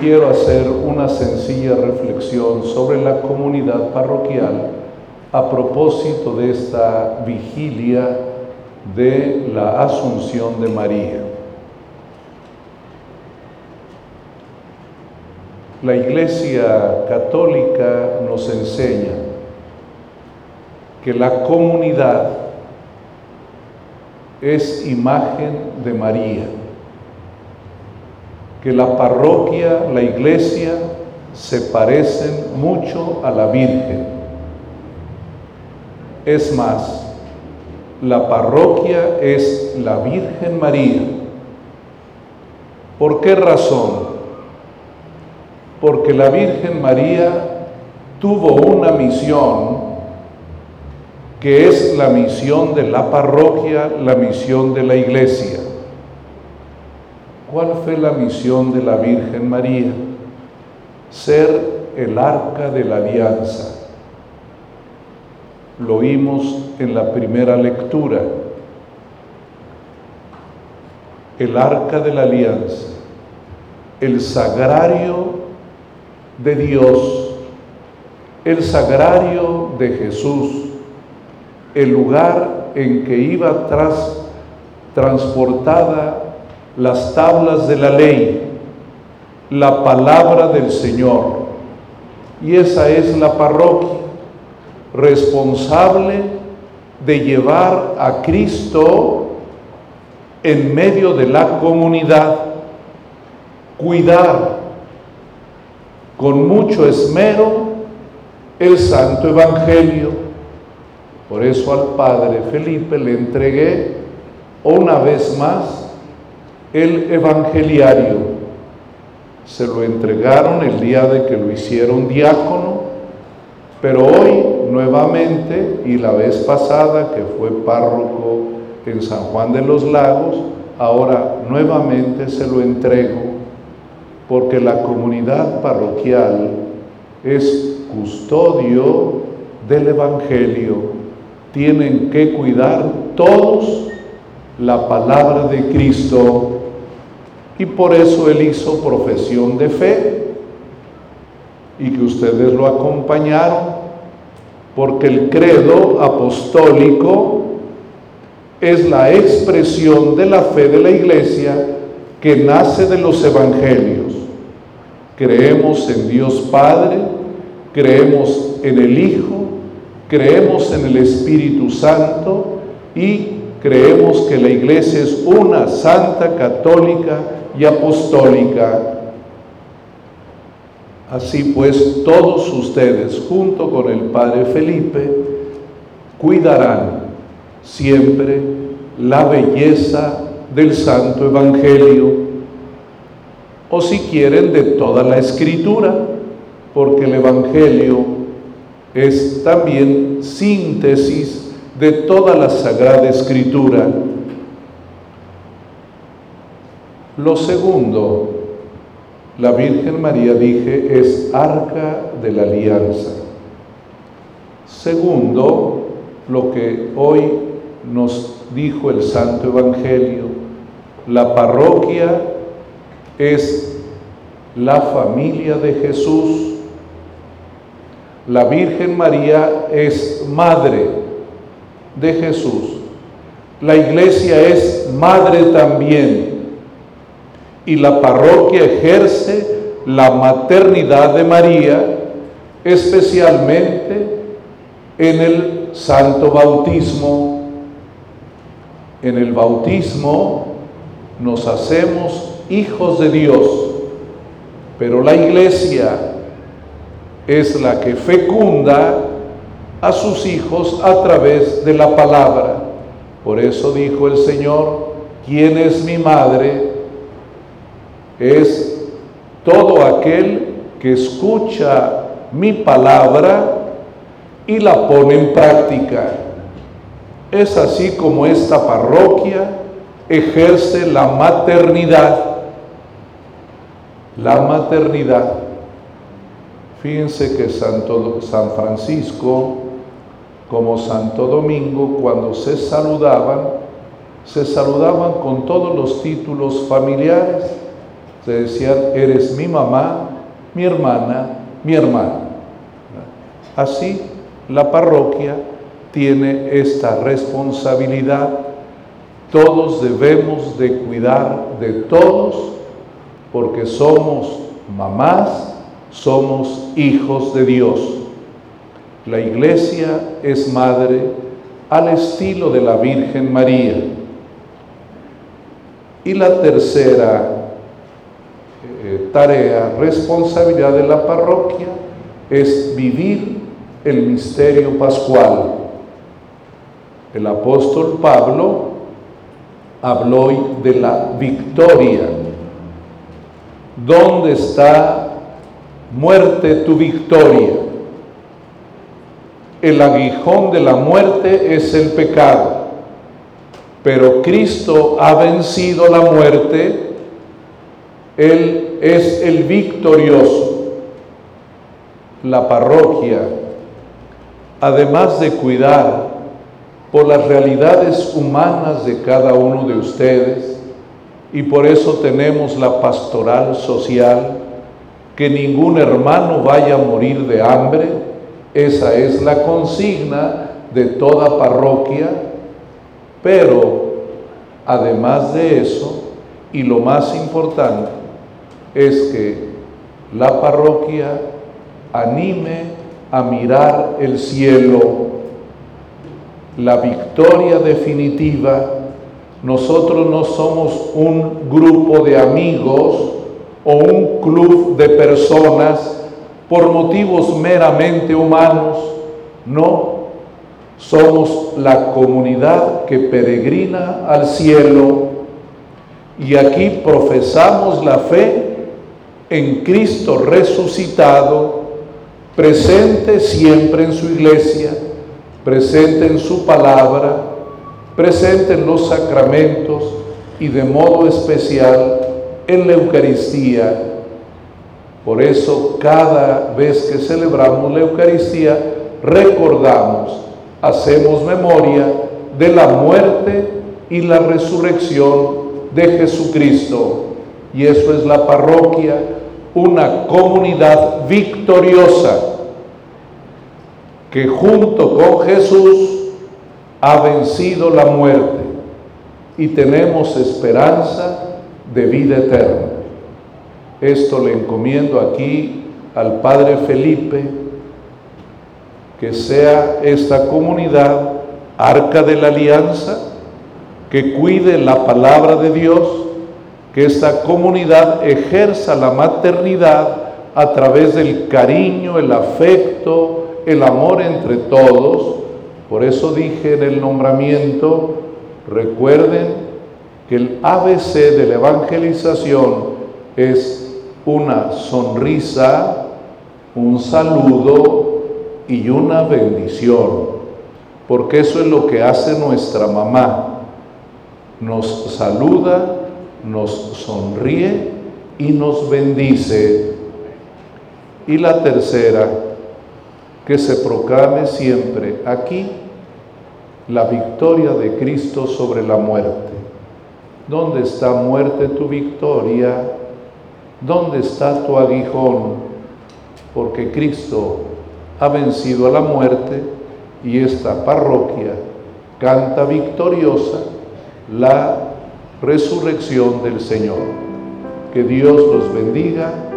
quiero hacer una sencilla reflexión sobre la comunidad parroquial a propósito de esta vigilia de la Asunción de María. La Iglesia Católica nos enseña que la comunidad es imagen de María, que la parroquia, la iglesia, se parecen mucho a la Virgen. Es más, la parroquia es la Virgen María. ¿Por qué razón? Porque la Virgen María tuvo una misión que es la misión de la parroquia, la misión de la iglesia. ¿Cuál fue la misión de la Virgen María? Ser el arca de la alianza. Lo vimos en la primera lectura. El arca de la alianza, el sagrario de Dios, el sagrario de Jesús el lugar en que iba tras, transportada las tablas de la ley, la palabra del Señor. Y esa es la parroquia, responsable de llevar a Cristo en medio de la comunidad, cuidar con mucho esmero el Santo Evangelio por eso al padre Felipe le entregué una vez más el evangeliario. Se lo entregaron el día de que lo hicieron diácono, pero hoy nuevamente y la vez pasada que fue párroco en San Juan de los Lagos, ahora nuevamente se lo entrego porque la comunidad parroquial es custodio del Evangelio tienen que cuidar todos la palabra de Cristo y por eso él hizo profesión de fe y que ustedes lo acompañaron porque el credo apostólico es la expresión de la fe de la iglesia que nace de los evangelios. Creemos en Dios Padre, creemos en el Hijo, creemos en el Espíritu Santo y creemos que la iglesia es una santa, católica y apostólica. Así pues, todos ustedes, junto con el Padre Felipe, cuidarán siempre la belleza del Santo Evangelio, o si quieren, de toda la Escritura, porque el Evangelio es también síntesis de toda la Sagrada Escritura. Lo segundo, la Virgen María, dije, es arca de la alianza. Segundo, lo que hoy nos dijo el Santo Evangelio, la parroquia es la familia de Jesús la Virgen María es madre de Jesús. La iglesia es madre también. Y la parroquia ejerce la maternidad de María, especialmente en el santo bautismo. En el bautismo nos hacemos hijos de Dios, pero la iglesia es la que fecunda a sus hijos a través de la palabra. Por eso dijo el Señor, ¿quién es mi madre? Es todo aquel que escucha mi palabra y la pone en práctica. Es así como esta parroquia ejerce la maternidad. La maternidad. Fíjense que Santo, San Francisco, como Santo Domingo, cuando se saludaban, se saludaban con todos los títulos familiares. Se decían, eres mi mamá, mi hermana, mi hermano. Así la parroquia tiene esta responsabilidad. Todos debemos de cuidar de todos porque somos mamás, somos hijos de Dios. La iglesia es madre al estilo de la Virgen María. Y la tercera eh, tarea, responsabilidad de la parroquia, es vivir el misterio pascual. El apóstol Pablo habló hoy de la victoria. ¿Dónde está muerte tu victoria? El aguijón de la muerte es el pecado, pero Cristo ha vencido la muerte, Él es el victorioso. La parroquia, además de cuidar por las realidades humanas de cada uno de ustedes, y por eso tenemos la pastoral social, que ningún hermano vaya a morir de hambre, esa es la consigna de toda parroquia, pero además de eso, y lo más importante, es que la parroquia anime a mirar el cielo, la victoria definitiva. Nosotros no somos un grupo de amigos o un club de personas por motivos meramente humanos, no, somos la comunidad que peregrina al cielo. Y aquí profesamos la fe en Cristo resucitado, presente siempre en su iglesia, presente en su palabra, presente en los sacramentos y de modo especial en la Eucaristía por eso cada vez que celebramos la Eucaristía, recordamos, hacemos memoria de la muerte y la resurrección de Jesucristo. Y eso es la parroquia, una comunidad victoriosa que junto con Jesús ha vencido la muerte y tenemos esperanza de vida eterna. Esto le encomiendo aquí al Padre Felipe, que sea esta comunidad arca de la alianza, que cuide la palabra de Dios, que esta comunidad ejerza la maternidad a través del cariño, el afecto, el amor entre todos. Por eso dije en el nombramiento, recuerden que el ABC de la evangelización es una sonrisa, un saludo y una bendición, porque eso es lo que hace nuestra mamá. Nos saluda, nos sonríe y nos bendice. Y la tercera, que se proclame siempre aquí la victoria de Cristo sobre la muerte. ¿Dónde está muerte tu victoria? ¿Dónde está tu aguijón? Porque Cristo ha vencido a la muerte y esta parroquia canta victoriosa la resurrección del Señor. Que Dios los bendiga